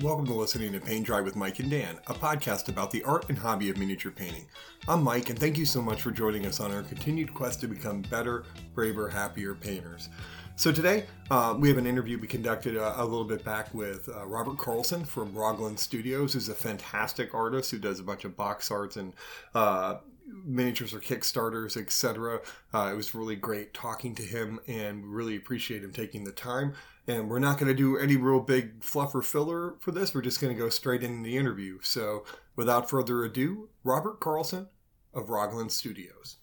Welcome to listening to Paint Dry with Mike and Dan, a podcast about the art and hobby of miniature painting. I'm Mike, and thank you so much for joining us on our continued quest to become better, braver, happier painters. So today uh, we have an interview we conducted a, uh, a little bit back with uh, Robert Carlson from Rogland Studios, who's a fantastic artist who does a bunch of box arts and uh, miniatures or Kickstarters, etc. Uh, it was really great talking to him, and really appreciate him taking the time and we're not going to do any real big fluff or filler for this. We're just going to go straight into the interview. So, without further ado, Robert Carlson of Rogland Studios.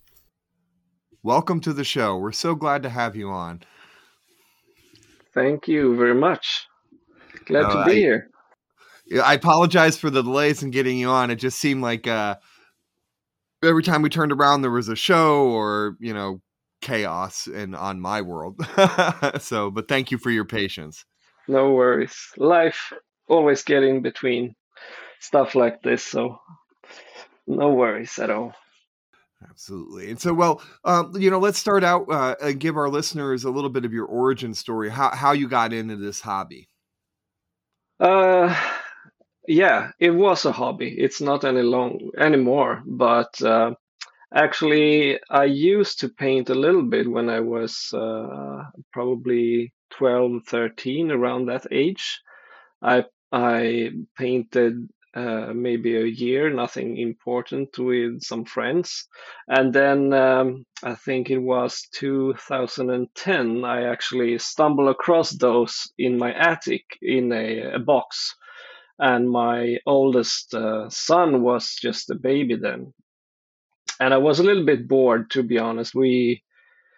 Welcome to the show. We're so glad to have you on. Thank you very much. Glad uh, to be I, here. I apologize for the delays in getting you on. It just seemed like uh, every time we turned around, there was a show or, you know, chaos and on my world. so, but thank you for your patience. No worries. Life always getting between stuff like this, so no worries at all. Absolutely. And so, well, um, you know, let's start out uh, and give our listeners a little bit of your origin story, how how you got into this hobby. Uh, yeah, it was a hobby. It's not any long anymore, but uh, Actually, I used to paint a little bit when I was uh, probably 12, 13, around that age. I I painted uh, maybe a year, nothing important, with some friends, and then um, I think it was 2010. I actually stumbled across those in my attic in a, a box, and my oldest uh, son was just a baby then, and I was a little bit bored to be honest. We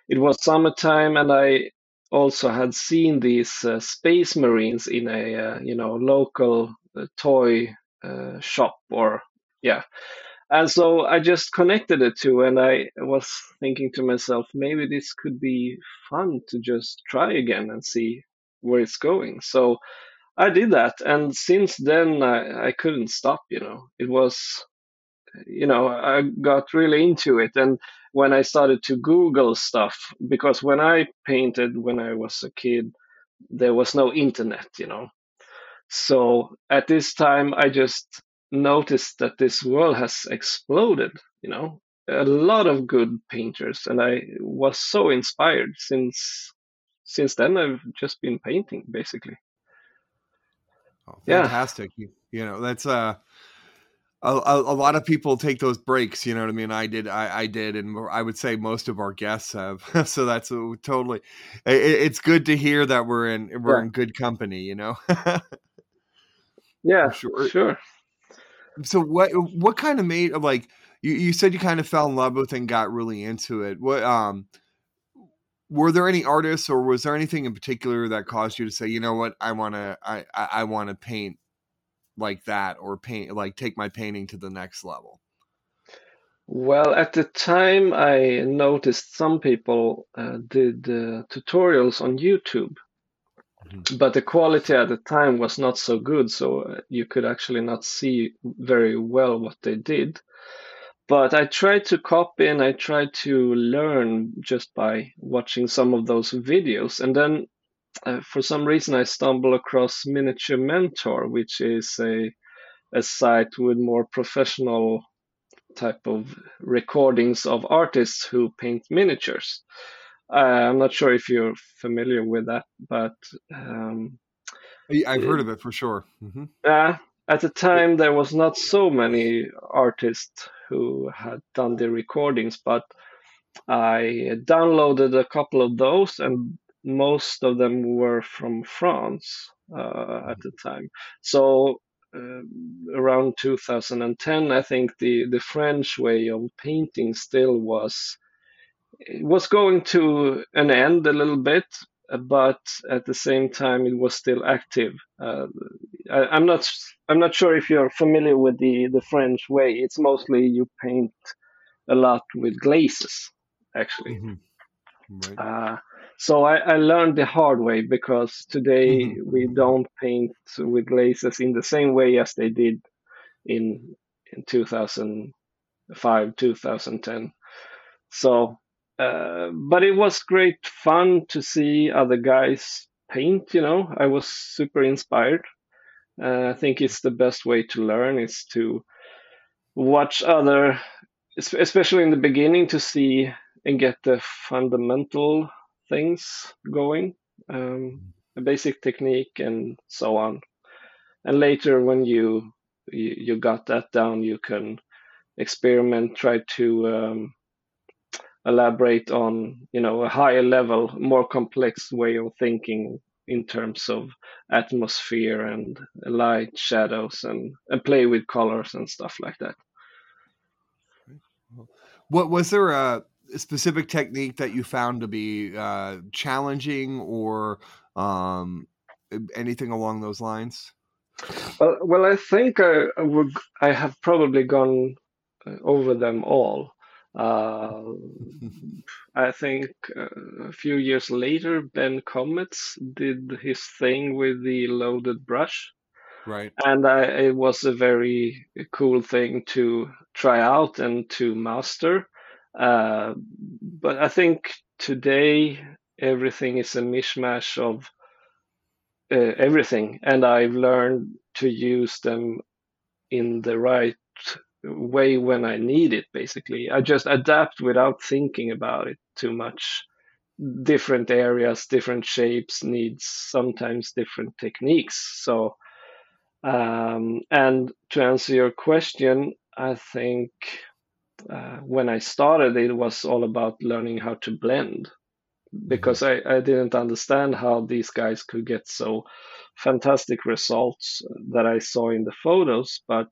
it was summertime, and I also had seen these uh, space marines in a uh, you know local uh, toy uh, shop or yeah. And so i just connected the two and i was thinking to myself maybe this could be fun to just try again and see where it's going. So i did that and since then i, I couldn't stop you know it was you know, I got really into it. And when I started to Google stuff, because when I painted when I was a kid, there was no internet, you know. So at this time, I just noticed that this world has exploded, you know, a lot of good painters. And I was so inspired since since then I've just been painting basically. Oh, fantastic. Yeah. You, you know, that's uh a, a, a, lot of people take those breaks you know what i mean i did i, I did and i would say most of our guests have so that's a, totally it, it's good to hear that we're in we're yeah. in good company you know yeah sure sure so what what kind of made like you, you said you kind of fell in love with and got really into it what um were there any artists or was there anything in particular that caused you to say you know what i want to i i, I want to paint like that or paint like take my painting to the next level? Well, at the time, I noticed some people uh, did uh, tutorials on YouTube, mm-hmm. but the quality at the time was not so good, so uh, you could actually not see very well what they did. But I tried to copy and I tried to learn just by watching some of those videos. And then uh, for some reason I stumbled across Miniature Mentor, which is a a site with more professional type of recordings of artists who paint miniatures. Uh, I'm not sure if you're familiar with that, but um, I've heard of it for sure. Mm-hmm. Uh, at the time, there was not so many artists who had done the recordings, but I downloaded a couple of those and most of them were from France uh, at the time. So uh, around 2010, I think the the French way of painting still was was going to an end a little bit, but at the same time it was still active. Uh, I, am not I'm not sure if you're familiar with the the French way. It's mostly you paint a lot with glazes, actually. Mm-hmm. Right. Uh, so I, I, learned the hard way because today mm-hmm. we don't paint with glazes in the same way as they did in in 2005 2010 so uh, but it was great fun to see other guys paint you know i was super inspired Uh, I think it's the best way to learn is to watch other, especially in the beginning, to see and get the fundamental things going, um, a basic technique, and so on. And later, when you you, you got that down, you can experiment, try to um, elaborate on you know a higher level, more complex way of thinking in terms of atmosphere and light, shadows, and, and play with colors and stuff like that. What was there a specific technique that you found to be uh, challenging or um, anything along those lines? Well, well, I think I, I would. I have probably gone uh, over them all. Uh, I think uh, a few years later, Ben Komets did his thing with the loaded brush. Right. And I, it was a very cool thing to try out and to master. Uh, but I think today everything is a mishmash of uh, everything, and I've learned to use them in the right way when I need it. Basically, I just adapt without thinking about it too much. Different areas, different shapes needs sometimes different techniques. So, um, and to answer your question, I think uh, when I started, it was all about learning how to blend because I, I didn't understand how these guys could get so fantastic results that I saw in the photos, but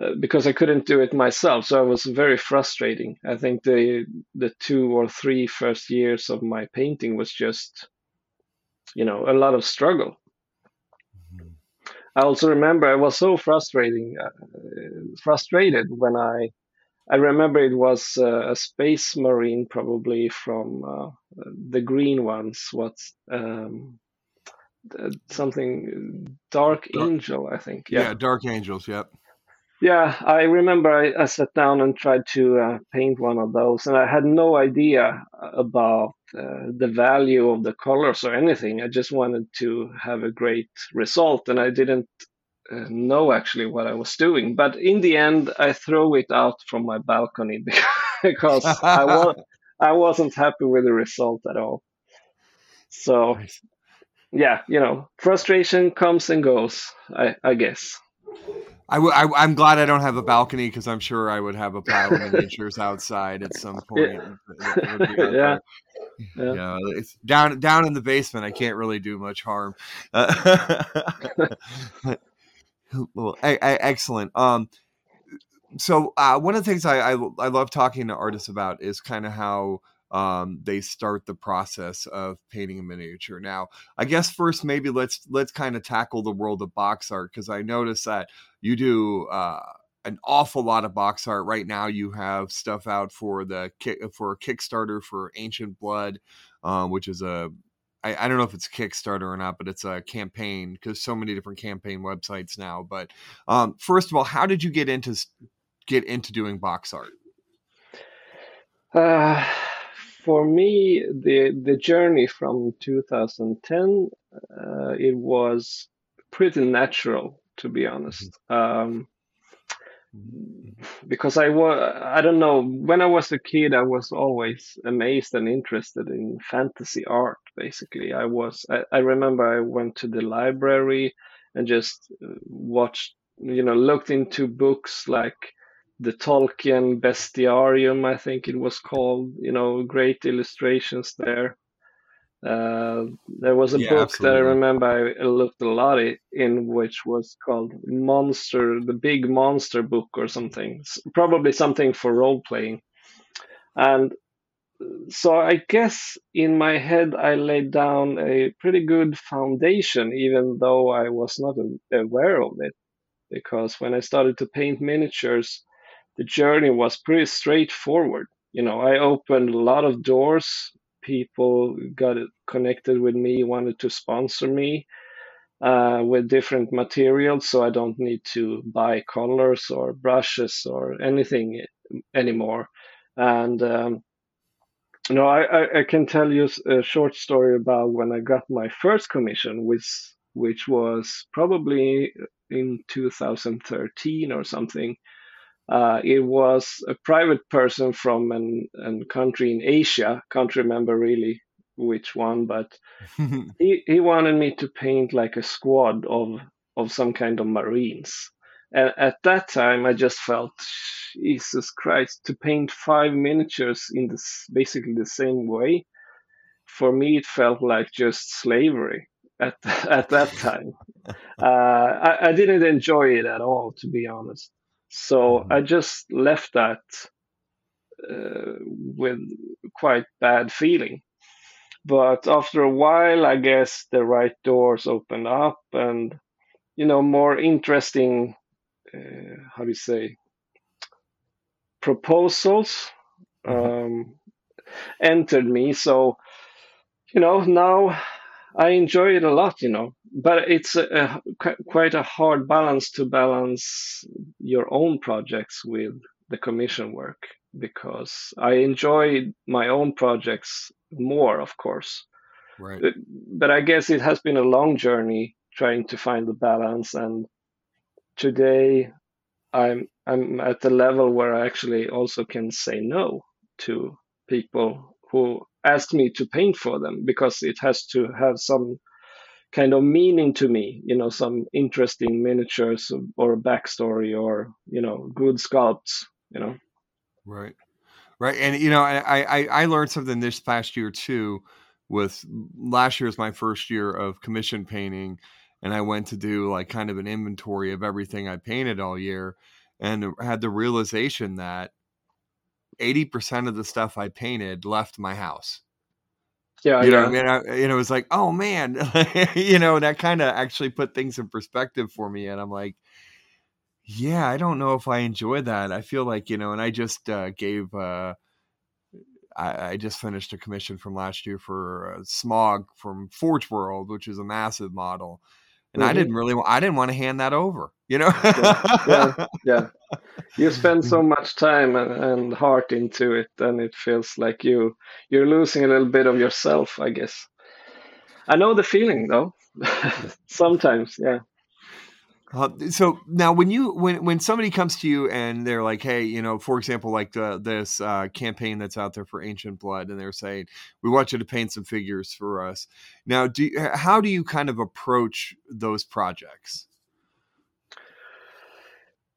uh, because I couldn't do it myself, so it was very frustrating. I think the the two or three first years of my painting was just, you know, a lot of struggle. Mm-hmm. I also remember I was so frustrating, uh, frustrated when I I remember it was uh, a space marine, probably from uh, the green ones. What's um, something dark, dark, angel? I think. Yeah. yeah, dark angels. Yep. Yeah, I remember I, I sat down and tried to uh, paint one of those, and I had no idea about uh, the value of the colors or anything. I just wanted to have a great result, and I didn't uh, know actually what I was doing. But in the end, I threw it out from my balcony because I was I wasn't happy with the result at all. So, yeah, you know, frustration comes and goes. I, I guess. I w- I, I'm glad I don't have a balcony because I'm sure I would have a pile of miniatures outside at some point. Yeah. yeah. yeah. yeah. it's down down in the basement. I can't really do much harm. Uh, well, excellent. Um, so uh, one of the things I, I, I love talking to artists about is kind of how um, they start the process of painting a miniature. Now, I guess first maybe let's let's kind of tackle the world of box art because I notice that you do uh, an awful lot of box art right now. You have stuff out for the for Kickstarter for Ancient Blood, um, which is a I, I, don't know if it's Kickstarter or not, but it's a campaign because so many different campaign websites now. But um, first of all, how did you get into get into doing box art? Uh, for me, the the journey from 2010, uh, it was pretty natural, to be honest. Mm-hmm. Um, because I was I don't know when I was a kid I was always amazed and interested in fantasy art basically I was I, I remember I went to the library and just uh, watched you know looked into books like the Tolkien Bestiarium I think it was called you know great illustrations there uh, there was a yeah, book absolutely. that I remember I looked a lot in, which was called Monster, the Big Monster Book or something. Probably something for role playing. And so I guess in my head I laid down a pretty good foundation, even though I was not aware of it. Because when I started to paint miniatures, the journey was pretty straightforward. You know, I opened a lot of doors people got connected with me, wanted to sponsor me uh, with different materials, so I don't need to buy colors or brushes or anything anymore. And um, no, I, I, can tell you a short story about when I got my first commission, which which was probably in 2013 or something. Uh, it was a private person from an, an country in Asia. Can't remember really which one, but he, he wanted me to paint like a squad of of some kind of marines. And at that time, I just felt, Jesus Christ, to paint five miniatures in this basically the same way. For me, it felt like just slavery at at that time. Uh, I, I, didn't enjoy it at all, to be honest. So mm-hmm. I just left that uh, with quite bad feeling. But after a while, I guess the right doors opened up, and you know, more interesting. Uh, how do you say? Proposals mm-hmm. um, entered me. So, you know, now I enjoy it a lot, you know, but it's a, a, quite a hard balance to balance your own projects with the commission work because I enjoy my own projects more, of course. Right. But I guess it has been a long journey trying to find the balance, and today I'm I'm at the level where I actually also can say no to people who asked me to paint for them because it has to have some kind of meaning to me you know some interesting miniatures or a backstory or you know good sculpts you know. Right. Right and you know i i i learned something this past year too with last year was my first year of commission painting and i went to do like kind of an inventory of everything i painted all year and had the realization that 80% of the stuff I painted left my house. Yeah, you yeah. know, I mean, I, you know, it was like, oh man, you know, that kind of actually put things in perspective for me, and I'm like, yeah, I don't know if I enjoy that. I feel like you know, and I just uh, gave, uh, I, I, just finished a commission from last year for uh, Smaug from Forge World, which is a massive model, and mm-hmm. I didn't really, I didn't want to hand that over, you know. yeah, yeah, yeah, You spend so much time and, and heart into it, and it feels like you you're losing a little bit of yourself, I guess. I know the feeling though. Sometimes, yeah. Uh, so now, when you when when somebody comes to you and they're like, "Hey, you know, for example, like the, this uh, campaign that's out there for Ancient Blood," and they're saying, "We want you to paint some figures for us." Now, do you, how do you kind of approach those projects?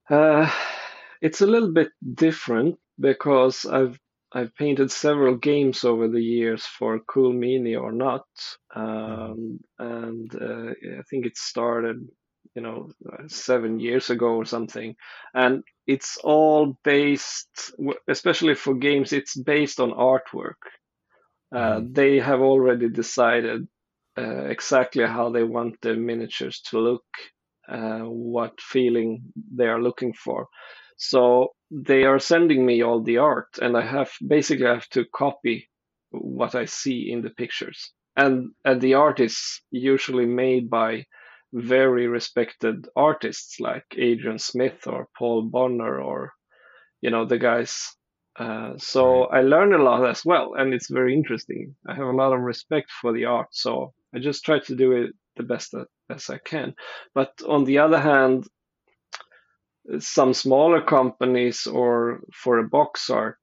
Uh, it's a little bit different because I've I've painted several games over the years for Cool Mini or not, mm-hmm. um, and uh, I think it started you know seven years ago or something. And it's all based especially for games it's based on artwork. Uh, mm. they have already decided uh, exactly how they want the miniatures to look uh, what feeling they are looking for. So they are sending me all the art and i have basically I have to copy what i see in the pictures. And, and the art is usually made by very respected artists like Adrian Smith or Paul Bonner or you know the guys. Uh, so right. I learned a lot as well, and it's very interesting. I have a lot of respect for the art, so I just try to do it the best as I can. But on the other hand, some smaller companies or for a box art,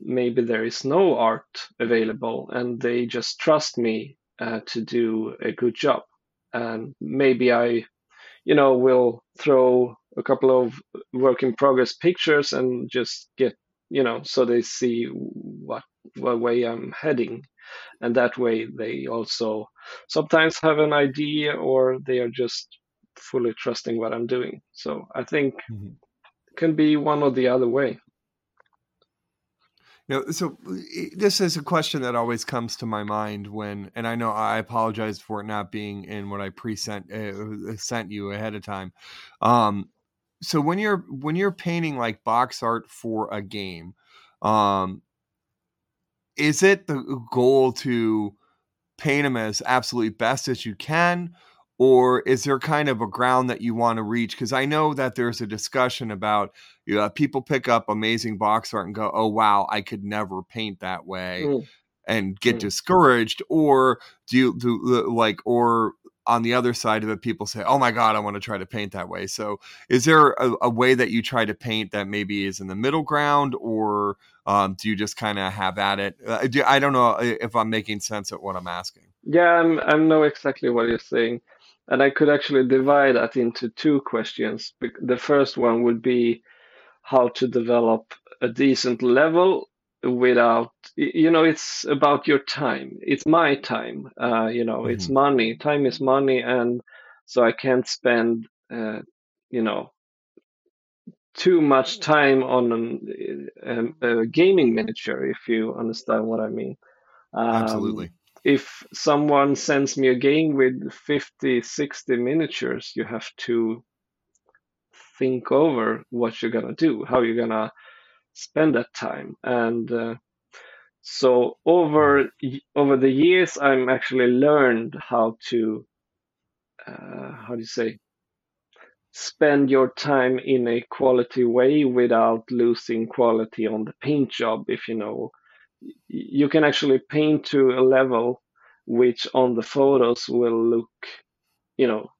maybe there is no art available, and they just trust me uh, to do a good job and maybe I, you know, will throw a couple of work in progress pictures and just get, you know, so they see what what way I'm heading, and that way they also sometimes have an idea or they are just fully trusting what I'm doing. So I think mm-hmm. it can be one or the other way. Know, so this is a question that always comes to my mind when, and I know I apologize for it not being in what I pre-sent uh, sent you ahead of time. Um, so when you're when you're painting like box art for a game, um, is it the goal to paint them as absolutely best as you can, or is there kind of a ground that you want to reach because i know that there's a discussion about you know, people pick up amazing box art and go oh wow i could never paint that way mm. and get mm. discouraged or do you do like or on the other side of it, people say, "Oh my God, I want to try to paint that way." So, is there a, a way that you try to paint that maybe is in the middle ground, or um, do you just kind of have at it? Uh, do, I don't know uh, if I'm making sense at what I'm asking. Yeah, I'm, I know exactly what you're saying, and I could actually divide that into two questions. The first one would be how to develop a decent level without you know it's about your time it's my time uh, you know mm-hmm. it's money time is money and so i can't spend uh, you know too much time on an, um, a gaming miniature if you understand what i mean um, absolutely if someone sends me a game with 50 60 miniatures you have to think over what you're gonna do how you're gonna spend that time. And uh, so over over the years i'm actually learned how to uh, how do you say spend your time in a quality way without losing quality on the paint job if you know you can actually paint to a level which on the photos will look you know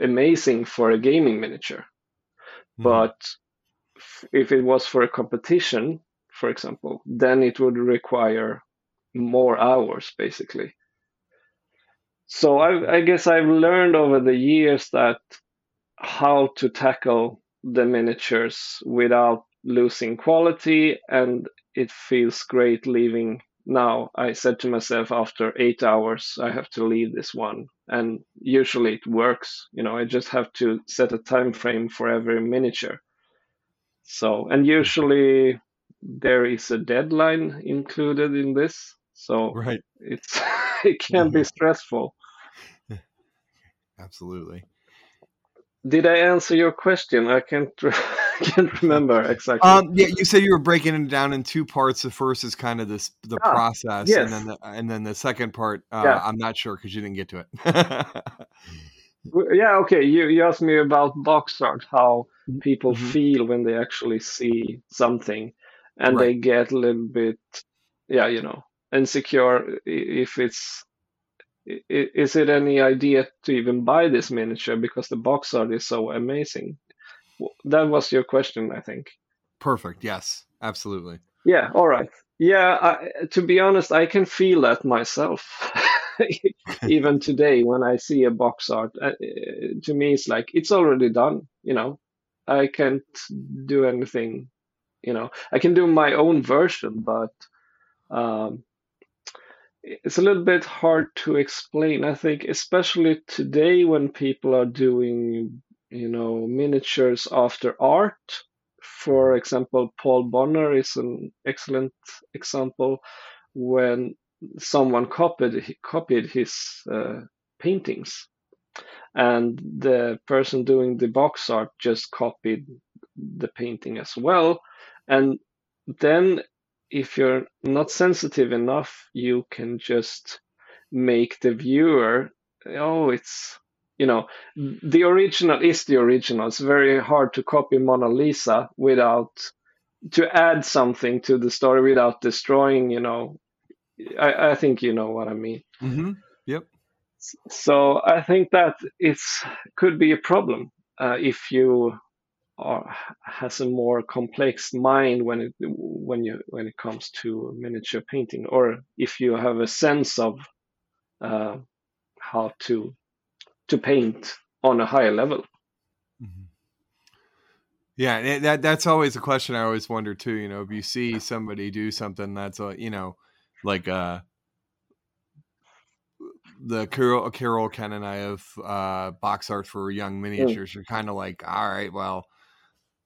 amazing for a gaming miniature mm. but if it was for a competition, for example, then it would require more hours basically. So I, I, guess I've learned over the years that how to tackle the miniatures without losing quality, and it feels great leaving now. I said to myself after eight hours, I have to leave this one, and usually it works. You know, I just have to set a time frame for every miniature so, and usually there is a deadline included in this. So right. it's it can be mm-hmm. stressful. Absolutely. Did I answer your question? I can't can't remember exactly. Um, yeah, you said you were breaking it down in two parts. The first is kind of this the ah, process, yes. and then the, and then the second part, uh, yeah. I'm not sure because you didn't get to it. yeah, okay. You you asked me about box art, how mm-hmm. people mm-hmm. feel when they actually see something, and right. they get a little bit, yeah, you know, insecure if it's is it any idea to even buy this miniature because the box art is so amazing? That was your question, I think. Perfect. Yes, absolutely. Yeah. All right. Yeah. I, to be honest, I can feel that myself. even today when I see a box art, uh, to me it's like it's already done. You know, I can't do anything. You know, I can do my own version, but um, it's a little bit hard to explain. I think, especially today when people are doing, you know, miniatures after art. For example, Paul Bonner is an excellent example when someone copied copied his uh, paintings, and the person doing the box art just copied the painting as well. And then, if you're not sensitive enough, you can just make the viewer, oh, it's you know, the original is the original. It's very hard to copy Mona Lisa without to add something to the story without destroying, you know, I, I think you know what I mean. Mm-hmm. Yep. So I think that it's could be a problem uh, if you are, has a more complex mind when it when you when it comes to miniature painting, or if you have a sense of uh, how to to paint on a higher level. Mm-hmm. Yeah, that that's always a question I always wonder too. You know, if you see somebody do something that's a you know like uh the Kirill Kirill Ken and I have uh box art for young mm. miniatures. Mm. You're kind of like, all right, well,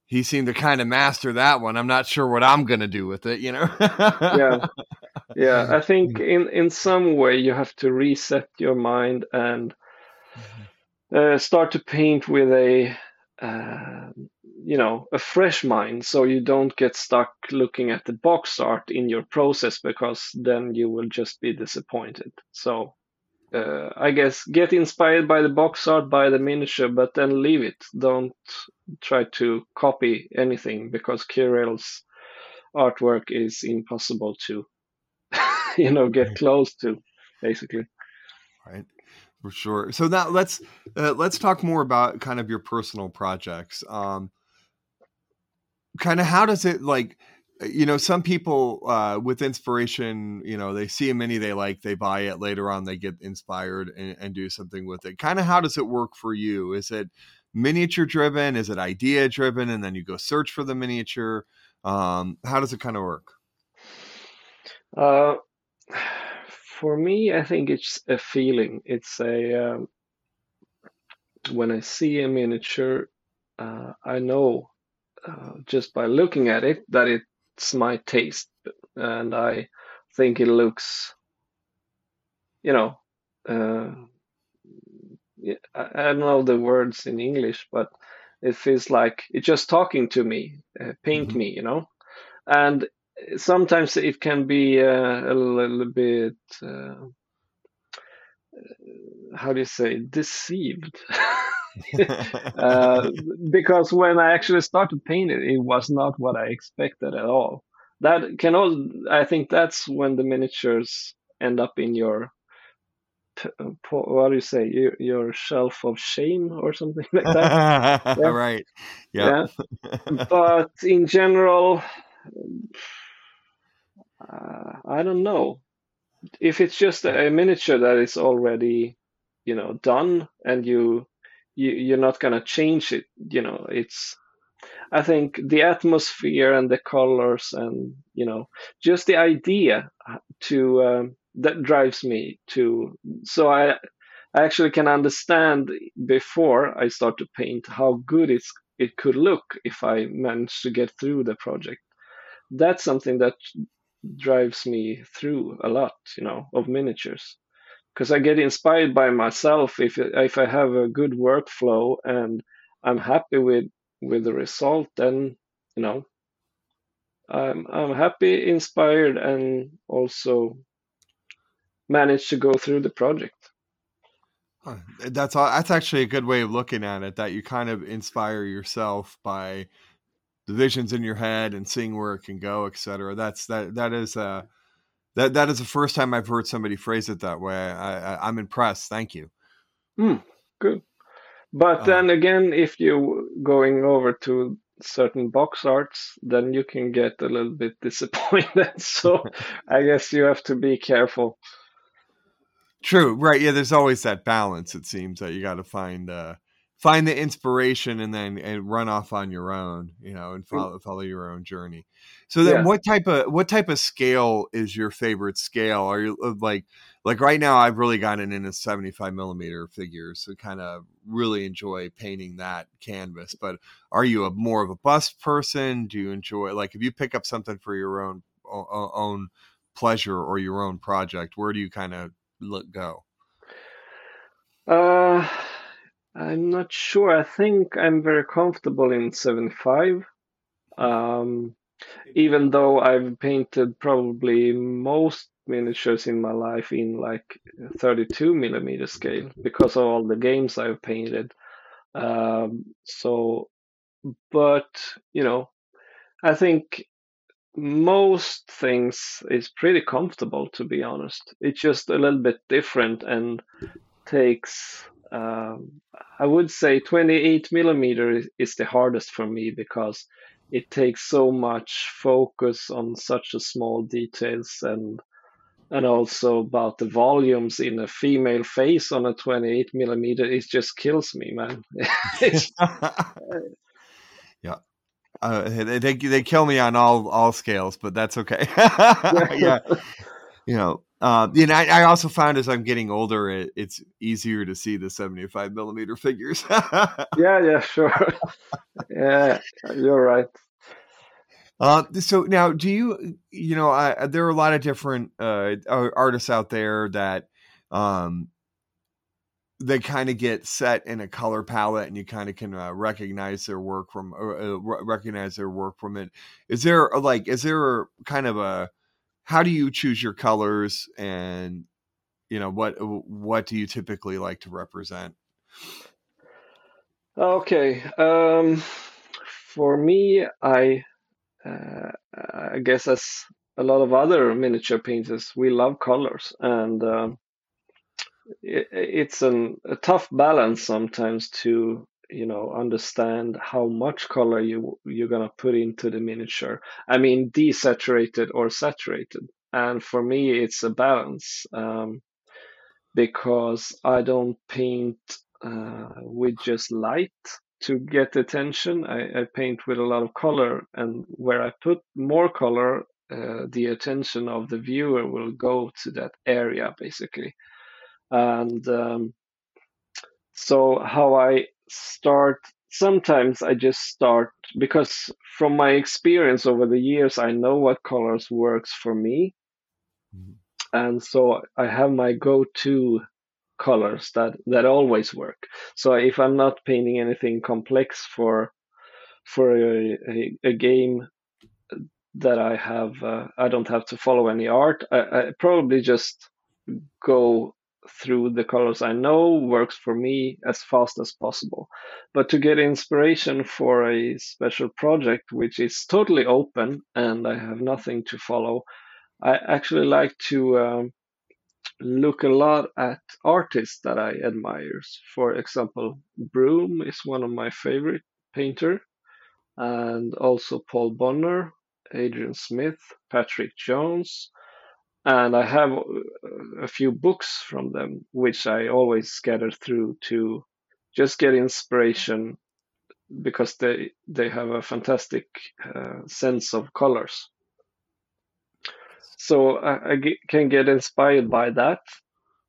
he seemed to kind of master that one. I'm not sure what I'm gonna do with it, you know. yeah, yeah. I think in in some way you have to reset your mind and. Uh, start to paint with a uh, you know a fresh mind so you don't get stuck looking at the box art in your process because then you will just be disappointed. So uh, i guess get inspired by the box art by the miniature but then leave it. Don't try to copy anything because kirill's artwork is impossible to you know get close to basically. Right, for sure. So now let's uh, let's talk more about kind of your personal projects. Um, kind of how does it like? You know, some people uh, with inspiration, you know, they see a mini they like, they buy it. Later on, they get inspired and, and do something with it. Kind of how does it work for you? Is it miniature driven? Is it idea driven? And then you go search for the miniature. Um, how does it kind of work? Uh, for me, I think it's a feeling. It's a um, when I see a miniature, uh, I know uh, just by looking at it that it's my taste, and I think it looks, you know, uh, I, I don't know the words in English, but it feels like it's just talking to me, uh, paint mm-hmm. me, you know, and sometimes it can be uh, a little bit uh, how do you say deceived. Uh, because when i actually started painting it was not what i expected at all. That can all i think that's when the miniatures end up in your what do you say your, your shelf of shame or something like that. Yeah. right. Yeah. yeah but in general uh, I don't know. If it's just a miniature that is already you know done and you, you you're not gonna change it you know it's i think the atmosphere and the colors and you know just the idea to um, that drives me to so i i actually can understand before i start to paint how good it's it could look if i manage to get through the project. That's something that drives me through a lot, you know, of miniatures. Because I get inspired by myself if if I have a good workflow and I'm happy with with the result, then you know, I'm I'm happy, inspired, and also manage to go through the project. That's that's actually a good way of looking at it. That you kind of inspire yourself by the visions in your head and seeing where it can go, etc. That's that that is uh that that is the first time I've heard somebody phrase it that way. I, I am I'm impressed. Thank you. Mm, good. But uh, then again, if you going over to certain box arts, then you can get a little bit disappointed. so I guess you have to be careful. True. Right. Yeah. There's always that balance. It seems that you got to find. uh find the inspiration and then and run off on your own you know and follow follow your own journey. So then yeah. what type of what type of scale is your favorite scale? Are you uh, like like right now i've really gotten into 75 millimeter figures so kind of really enjoy painting that canvas but are you a more of a bust person? Do you enjoy like if you pick up something for your own own pleasure or your own project where do you kind of look go? Uh I'm not sure. I think I'm very comfortable in 75. Um, even though I've painted probably most miniatures in my life in like 32 millimeter scale because of all the games I've painted. Um, so, but you know, I think most things is pretty comfortable to be honest. It's just a little bit different and takes um, I would say 28 millimeter is, the hardest for me because it takes so much focus on such a small details and and also about the volumes in a female face on a 28 millimeter it just kills me man. Yeah. Uh, they, they kill me on all all scales but that's okay. Yeah. You know uh, you know, I, I, also found as I'm getting older, it, it's easier to see the 75 millimeter figures. yeah, yeah, sure. yeah, you're right. Uh, so now, do you, you know, I, there are a lot of different uh, artists out there that um, they kind of get set in a color palette, and you kind of can uh, recognize their work from uh, recognize their work from it. Is there like, is there kind of a how do you choose your colors and you know what what do you typically like to represent? Okay um, for me i uh, i guess as a lot of other miniature painters we love colors and um, it, it's an, a tough balance sometimes to you know understand how much color you you're gonna put into the miniature. I mean, desaturated or saturated, and for me, it's a balance um, because I don't paint uh, with just light to get attention. I, I, paint with a lot of color, and where I put more color, uh, the attention of the viewer will go to that area basically. And um, so, how I start sometimes I just start because from my experience over the years, I know what colors works for me. Mm-hmm. And so I have my go-to colors that that always work. So if I'm not painting anything complex for for a, a, a game that I have, uh, I don't have to follow any art. I, I, probably just go through the colors I know works for me as fast as possible. But to get inspiration for a special project, which is totally open and I have nothing to follow, I actually like to um, look a lot at artists that I admire. For example, Brom is one of my favorite painter, and also Paul Bonner, Adrian Smith, Patrick Jones, and I have a few books from them, which I always scatter through to just get inspiration because they they have a fantastic uh, sense of colors so I, I get, can get inspired by that.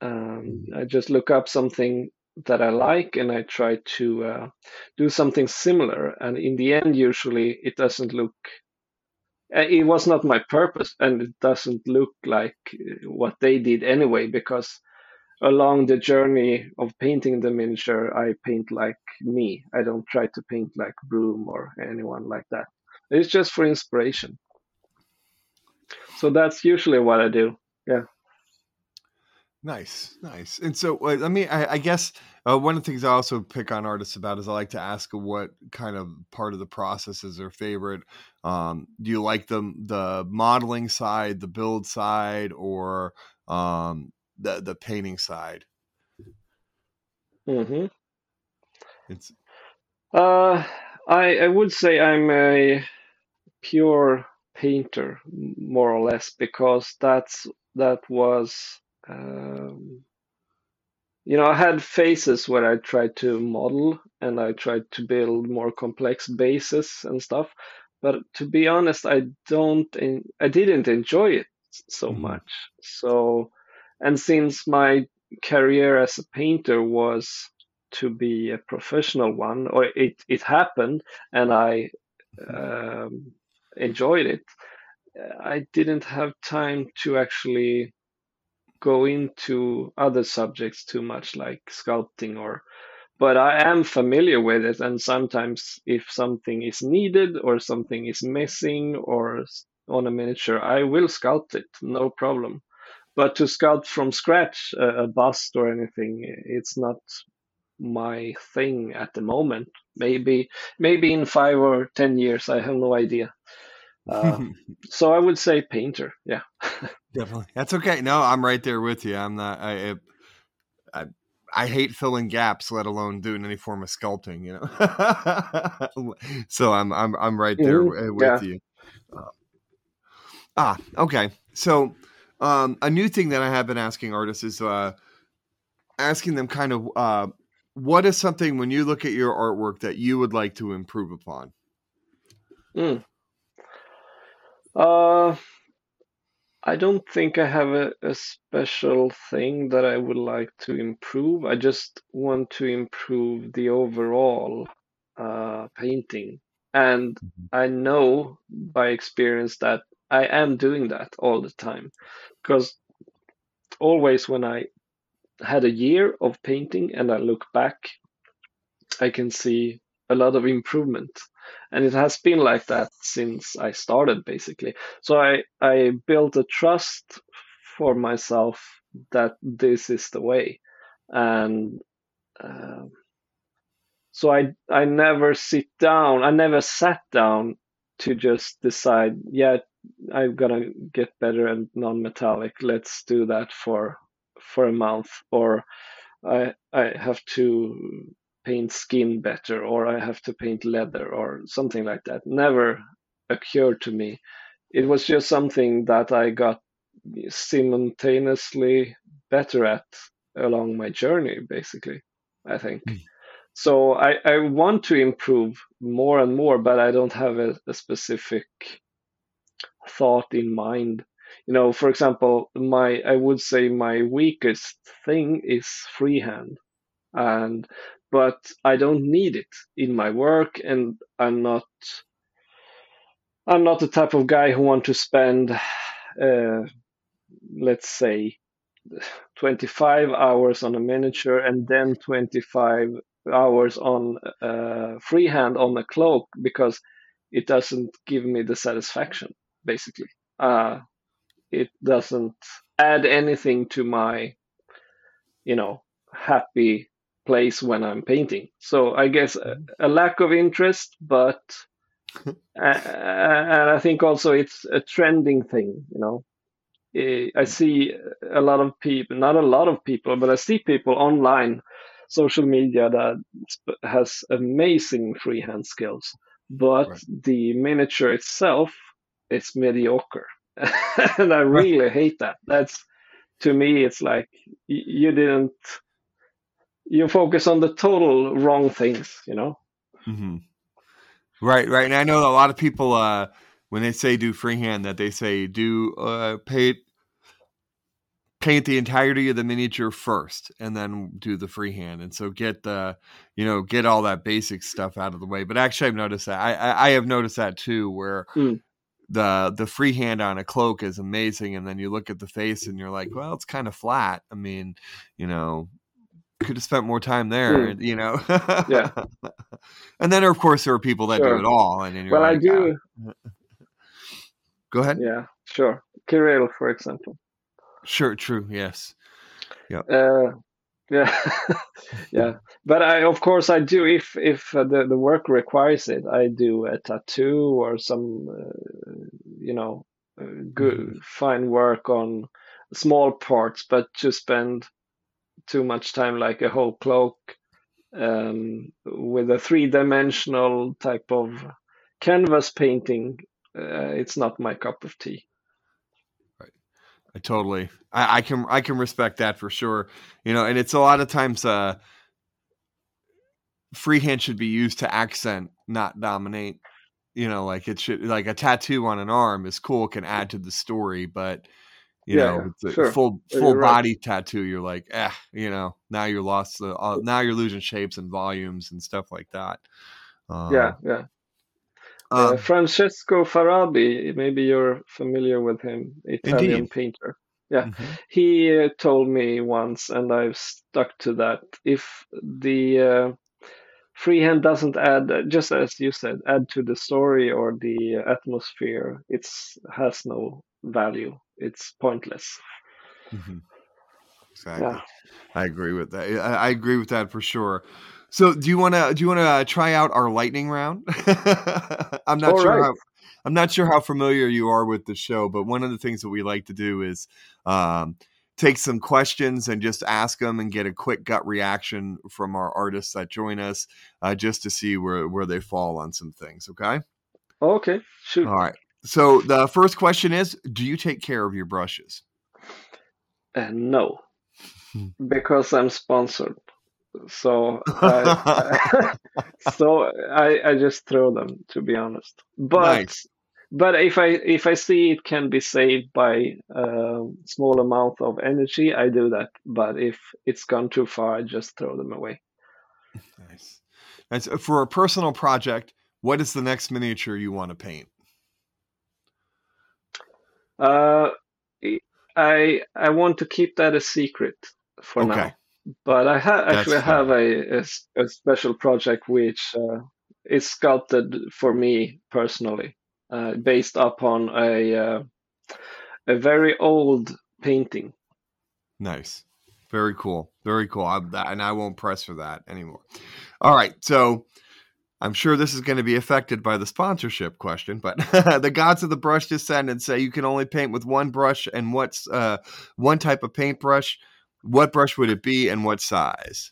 Um, I just look up something that I like and I try to uh, do something similar. And in the end, usually it doesn't look. Uh, it was not my purpose, and it doesn't look like uh, what they did anyway. Because along the journey of painting the miniature, I paint like me. I don't try to paint like Brom or anyone like that. It's just for inspiration. So that's usually what I do. Yeah. Nice, nice. And so, uh, I mean, I, I guess uh, one of the things I also pick on artists about is I like to ask what kind of part of the process is their favorite. Um, do you like the the modeling side, the build side, or um, the the painting side? Hmm. It's. Uh, I I would say I'm a pure painter more or less because that's that was um, you know i had phases where i tried to model and i tried to build more complex bases and stuff but to be honest i don't i didn't enjoy it so mm-hmm. much so and since my career as a painter was to be a professional one or it it happened and i mm-hmm. um, enjoyed it, I didn't have time to actually go into other subjects too much, like sculpting or. But I am familiar with it, and sometimes if something is needed or something is missing or on a miniature, I will sculpt it, no problem. But to sculpt from scratch a, a bust or anything, it's not my thing at the moment. Maybe maybe in five or ten years, I have no idea. Uh, so I would say painter. Yeah, definitely. That's okay. No, I'm right there with you. I'm not. I, I, I hate filling gaps, let alone doing any form of sculpting. You know. so I'm I'm I'm right there mm-hmm. with yeah. you. Uh, ah, okay. So um, a new thing that I have been asking artists is uh, asking them kind of uh, what is something when you look at your artwork that you would like to improve upon. Mm. Uh, I don't think I have a, a special thing that I would like to improve. I just want to improve the overall uh, painting. And mm-hmm. I know by experience that I am doing that all the time. Because always when I had a year of painting and I look back, I can see a lot of improvement and it has been like that since I started basically. So I I built a trust for myself that this is the way, and uh, so I I never sit down. I never sat down to just decide. Yeah, I'm gonna get better and non-metallic. Let's do that for for a month, or I I have to paint skin better, or I have to paint leather, or something like that. Never occurred to me. It was just something that I got simultaneously better at along my journey, basically. I think. Mm. So I, I want to improve more and more, but I don't have a, a specific thought in mind. You know, for example, my I would say my weakest thing is freehand, and but I don't need it in my work, and I'm not I'm not the type of guy who want to spend, uh, let's say, 25 hours on a miniature and then 25 hours on uh, freehand on a cloak because it doesn't give me the satisfaction basically. Uh, it doesn't add anything to my you know happy place when i'm painting so i guess a, mm-hmm. a lack of interest but uh, and i think also it's a trending thing you know i mm. see a lot of people not a lot of people but i see people online social media that has amazing freehand skills, but right. the miniature itself is mediocre. and I really hate that. That's to me, it's like you didn't, you focus on the total wrong things, you know? Mm-hmm. Right, right. And I know a lot of people, uh, when they say do freehand, that they say do uh, paint paint the entirety of the miniature first and then do the freehand and so get the you know get all that basic stuff out of the way but actually i've noticed that i i, I have noticed that too where mm. the the freehand on a cloak is amazing and then you look at the face and you're like well it's kind of flat i mean you know could have spent more time there mm. you know yeah and then of course there are people that sure. do it all and well like, i do ah. go ahead yeah sure kirill for example Sure, true. Yes. Yeah. Uh, yeah, yeah. But I, of course, I do if if uh, the the work requires it. I do a tattoo or some, uh, you know, uh, good mm-hmm. fine work on small parts. But to spend too much time like a whole cloak um, with a three dimensional type of canvas painting, uh, it's not my cup of tea. Right. I totally. I, I, can I can respect that for sure. You know, and it's a lot of times uh freehand should be used to accent, not dominate. You know, like it should like a tattoo on an arm is cool, can add to the story, but you yeah, know, it's sure. full full body tattoo. You're like, eh, you know, now you're lost. The, uh, now you're losing shapes and volumes and stuff like that. Uh, yeah, yeah. Uh, um, Francesco Farabi, maybe you're familiar with him, Italian indeed. painter. Yeah, mm-hmm. he uh, told me once, and I've stuck to that. If the uh, freehand doesn't add, just as you said, add to the story or the atmosphere, it has no value. It's pointless. Mm-hmm. Exactly. Yeah. I agree with that. I, agree with that for sure. So, do you want to do you want to uh, try out our lightning round? I'm not All sure right. how I'm not sure how familiar you are with the show, but one of the things that we like to do is um, take some questions and just ask them and get a quick gut reaction from our artists that join us, uh, just to see where where they fall on some things. Okay. Okay. Shoot. All right. So the first question is: Do you take care of your brushes? Uh, no, hmm. because I'm sponsored. So I, so I, I just throw them to be honest. But nice. but if i if i see it can be saved by a small amount of energy i do that. But if it's gone too far i just throw them away. Nice. And uh, for a personal project what is the next miniature you want to paint uh i i want to keep that a secret for okay. now but I ha- actually have a, a, a, special project which uh, is sculpted for me personally, uh, based upon a uh, a very old painting. Nice, very cool, very cool. I, and I won't press for that anymore. All right, so I'm sure this is going to be affected by the sponsorship question, but the gods of the brush descend and say you can only paint with one brush and what's uh, one type of paintbrush what brush would it be and what size?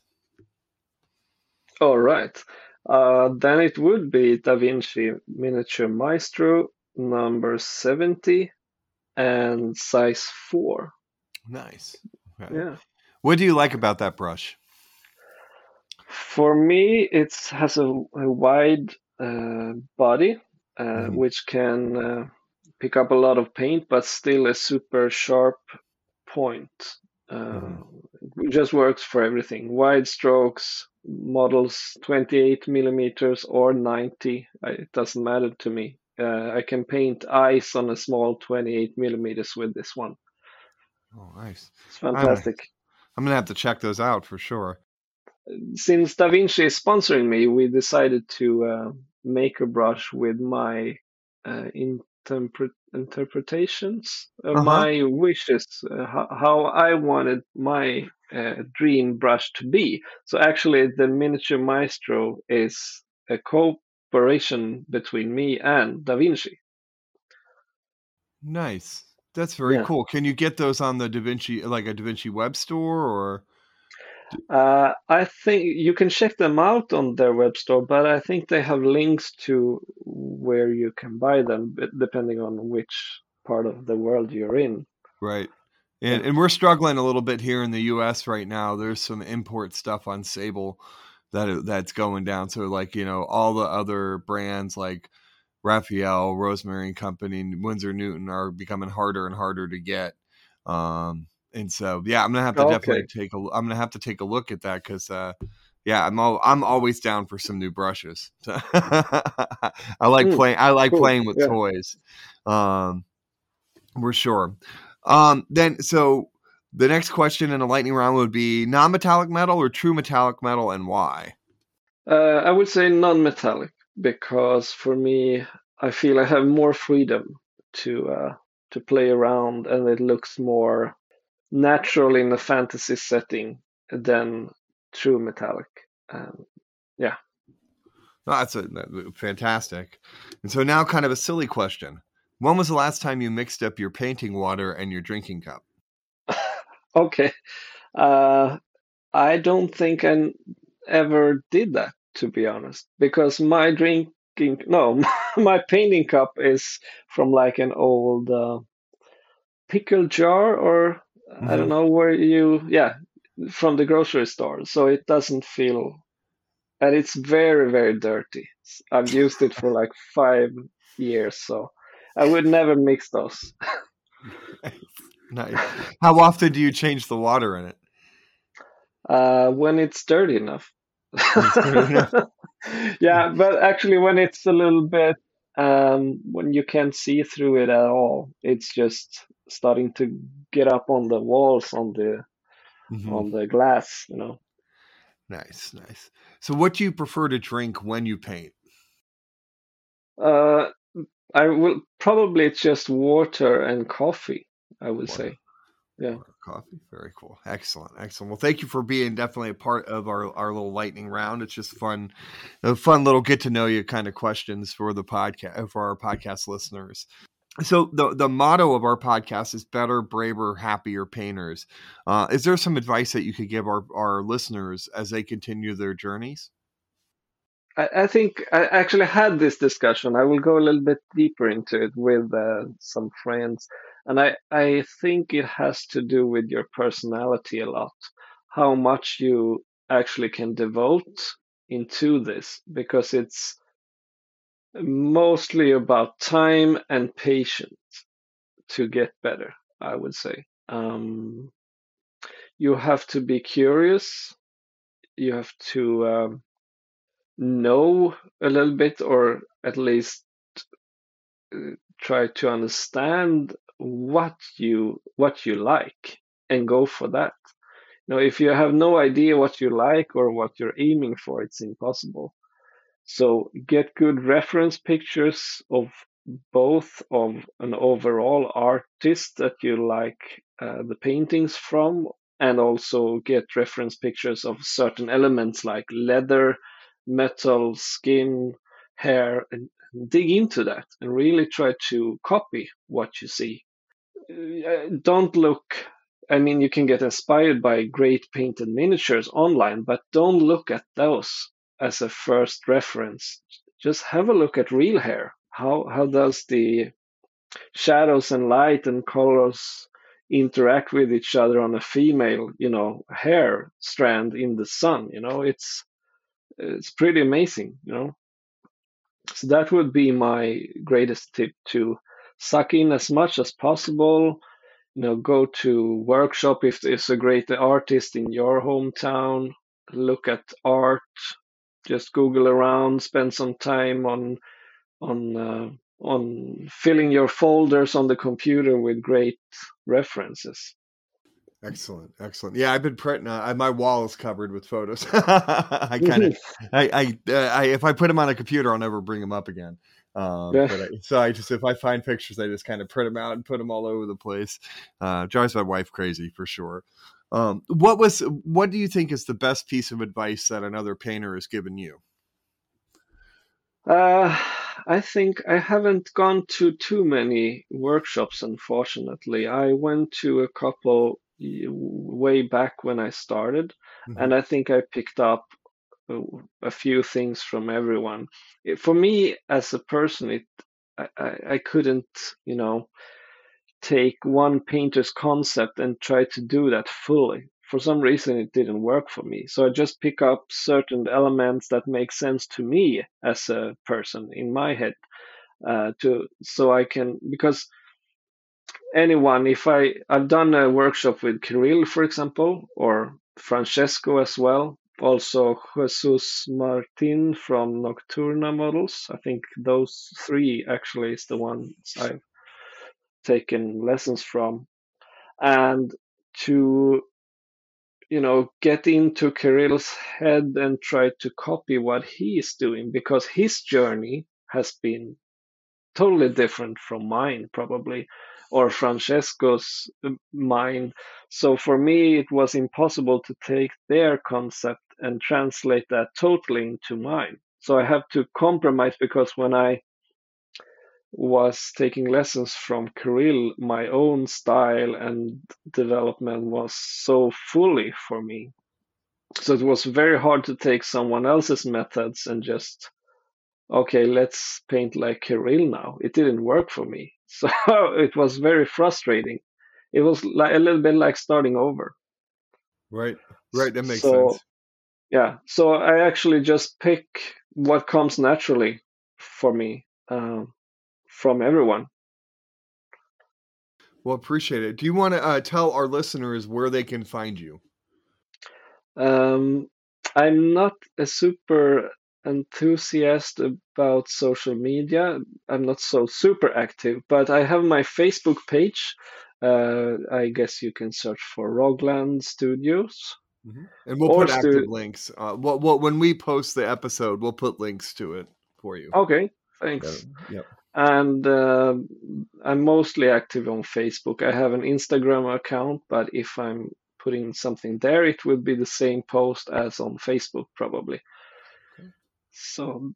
All right. Uh, then it would be Da Vinci Miniature Maestro number 70 and size 4. Nice. Okay. Yeah. What do you like about that brush? For me, it has a, a wide uh, body, uh, mm. which can uh, pick up a lot of paint, but still a super sharp point. Mm. It just works for everything. Wide strokes, models 28 millimeters or 90. It doesn't matter to me. Uh, I can paint ice on a small 28 millimeters with this one. Oh, nice! It's fantastic. I'm gonna have to check those out for sure. Since Da Vinci is sponsoring me, we decided to uh, make a brush with my uh, interpret interpretations of uh-huh. my wishes, uh, how, how, I wanted my uh, dream brush to be. So actually, the miniature maestro is a cooperation between me and Da Vinci. Nice. That's very yeah. cool. Can you get those on the Da Vinci, like a Da Vinci web store, or? Uh, I think you can check them out on their web store, but I think they have links to where you can buy them, depending on which part of the world you're in. Right. And, and we're struggling a little bit here in the U.S. right now. There's some import stuff on Sable that that's going down. So like you know all the other brands like Raphael, Rosemary and Company, Winsor Newton are becoming harder and harder to get. Um, and so yeah, I'm gonna have to okay. definitely take a. I'm gonna have to take a look at that because uh, yeah, I'm all, I'm always down for some new brushes. I like mm, playing. I like cool. playing with yeah. toys. Um, we're sure. Um, then so the next question in a lightning round would be non-metallic metal or true metallic metal, and why? Uh, I would say non-metallic because for me, I feel I have more freedom to uh, to play around, and it looks more natural in a fantasy setting than true metallic. Um, yeah. That's a, fantastic. And so now, kind of a silly question: When was the last time you mixed up your painting water and your drinking cup? okay, uh, I don't think I ever did that, to be honest, because my drinking no, my painting cup is from like an old uh, pickle jar or Mm-hmm. I don't mm-hmm. know where you, yeah, from the grocery store. So it doesn't feel, and it's very, very dirty. I've used it for like five years. So I would never mix those. nice. How often do you change the water in it? Uh, when it's dirty enough. yeah, but actually, when it's a little bit, um, when you can't see through it at all, it's just starting to get up on the walls on the mm-hmm. on the glass you know nice nice so what do you prefer to drink when you paint uh i will probably just water and coffee i would water. say yeah. Coffee? Very cool. Excellent excellent. Well thank you for being definitely a part of our our little lightning round. It's just fun a fun little get to know you kind of questions for the podcast for our podcast listeners. So the the motto of our podcast is better braver happier painters. Uh, is there some advice that you could give our, our listeners as they continue their journeys? I, I think i actually had this discussion. I will go a little bit deeper into it with uh, some friends and i i think it has to do with your personality a lot how much you actually can devote into this because it's mostly about time and patience to get better, I would say. Um, you have to be curious. You have to um, know a little bit, or at least uh, try to understand what you what you like and go for that. You know, if you have no idea what you like or what you're aiming for, it's impossible. So get good reference pictures of both of an overall artist that you like uh, the paintings from and also get reference pictures of certain elements like leather, metal, skin, hair, and dig into that and really try to copy what you see. Uh, don't look I mean, you can get inspired by great painted miniatures online, but don't look at those as a first reference. Just have a look at real hair. How how does the shadows and light and colors interact with each other on a female, you know, hair strand in the sun? You know, it's it's pretty amazing, you know. So that would be my greatest tip to suck in as much as possible you know go to workshop if there's a great artist in your hometown look at art just google around spend some time on on uh, on filling your folders on the computer with great references Excellent, excellent. Yeah, I've been printing. Uh, my wall is covered with photos. I kind of, I, I, uh, I, if I put them on a computer, I'll never bring them up again. Um, yeah. I, so I just, if I find pictures, I just kind of print them out and put them all over the place. Uh, drives my wife crazy for sure. Um, what was, what do you think is the best piece of advice that another painter has given you? Uh, I think I haven't gone to too many workshops, unfortunately. I went to a couple way back when I started, mm-hmm. and I think I picked up a few things from everyone. For me as a person, it I, I couldn't, you know, take one painter's concept and try to do that fully. For some reason, it didn't work for me. So I just pick up certain elements that make sense to me as a person in my head. Uh, to so I can because anyone, if I I've done a workshop with Kirill, for example, or Francesco as well, also Jesus Martin from Nocturna Models. I think those three actually is the ones I've taken lessons from. And to you know get into Kirill's head and try to copy what he is doing because his journey has been totally different from mine probably or Francesco's uh, mind. So for me, it was impossible to take their concept and translate that totally into mine. So I have to compromise because when I was taking lessons from Kirill, my own style and development was so fully for me. So it was very hard to take someone else's methods and just, okay, let's paint like Kirill now. It didn't work for me. So it was very frustrating. It was like a little bit like starting over. Right, right. That makes so, sense yeah so i actually just pick what comes naturally for me um, from everyone. Well appreciate it. Do you want to uh, tell our listeners where they can find you? Um, i'm not a super enthusiast about social media. I'm not so super active but i have my facebook page. Uh, i guess you can search for rogland studios Mm-hmm. And we'll put active links. Uh, well, well, when we post the episode, we'll put links to it for you. Okay, thanks. yep. And uh, I'm mostly active on Facebook. I have an Instagram account, but if I'm putting something there, it will be the same post as on Facebook, probably. Okay. So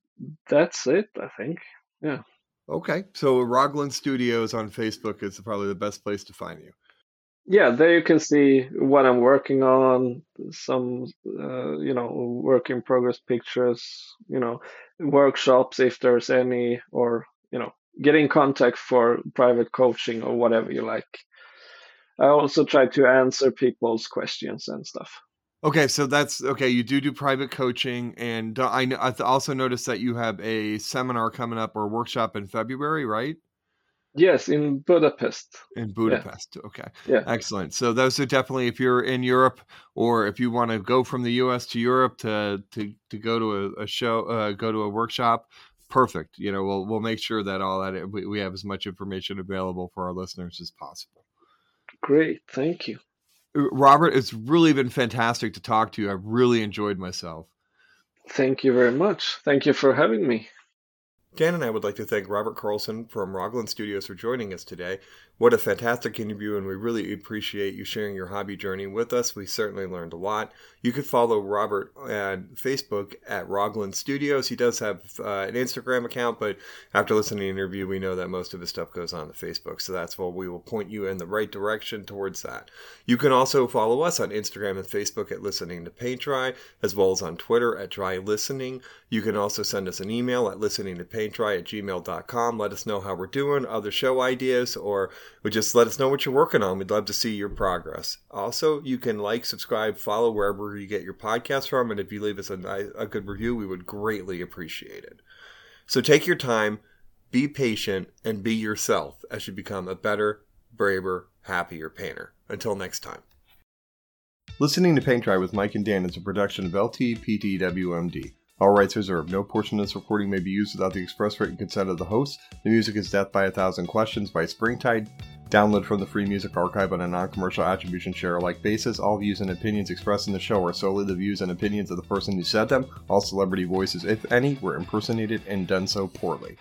that's it, I think. Yeah. Okay. So Rogland Studios on Facebook is probably the best place to find you yeah, there you can see what I'm working on, some, uh, you know, work in progress pictures, you know, workshops if there's any, or, you know, get in contact for private coaching or whatever you like. I also try to answer people's questions and stuff. Okay, so that's okay. You do do private coaching, and I, I also noticed that you have a seminar coming up or workshop in February, right? Yes, in Budapest. In Budapest. Yeah. Okay. Yeah. Excellent. So those are definitely if you're in Europe or if you want to go from the US to Europe to to to go to a, a show uh, go to a workshop, perfect. You know, we'll we'll make sure that all that we, we have as much information available for our listeners as possible. Great. Thank you. Uh, Robert, it's really been fantastic to talk to you. I've really enjoyed myself. Thank you very much. Thank you for having me. Dan and I would like to thank Robert Carlson from Rogland Studios for joining us today. What a fantastic interview, and we really appreciate you sharing your hobby journey with us. We certainly learned a lot. You could follow Robert on Facebook at Rogland Studios. He does have uh, an Instagram account, but after listening to the interview, we know that most of his stuff goes on to Facebook. So that's why we will point you in the right direction towards that. You can also follow us on Instagram and Facebook at Listening to Paint Dry, as well as on Twitter at Dry Listening. You can also send us an email at listening to paint dry at gmail.com. Let us know how we're doing, other show ideas, or just let us know what you're working on. We'd love to see your progress. Also, you can like, subscribe, follow wherever you get your podcast from, and if you leave us a, a good review, we would greatly appreciate it. So take your time, be patient, and be yourself as you become a better, braver, happier painter. Until next time. Listening to Paint Dry with Mike and Dan is a production of LTPTWMD. All rights reserved. No portion of this recording may be used without the express written consent of the host. The music is Death by a Thousand Questions by Springtide. Download from the Free Music Archive on a non-commercial attribution share alike basis. All views and opinions expressed in the show are solely the views and opinions of the person who said them. All celebrity voices, if any, were impersonated and done so poorly.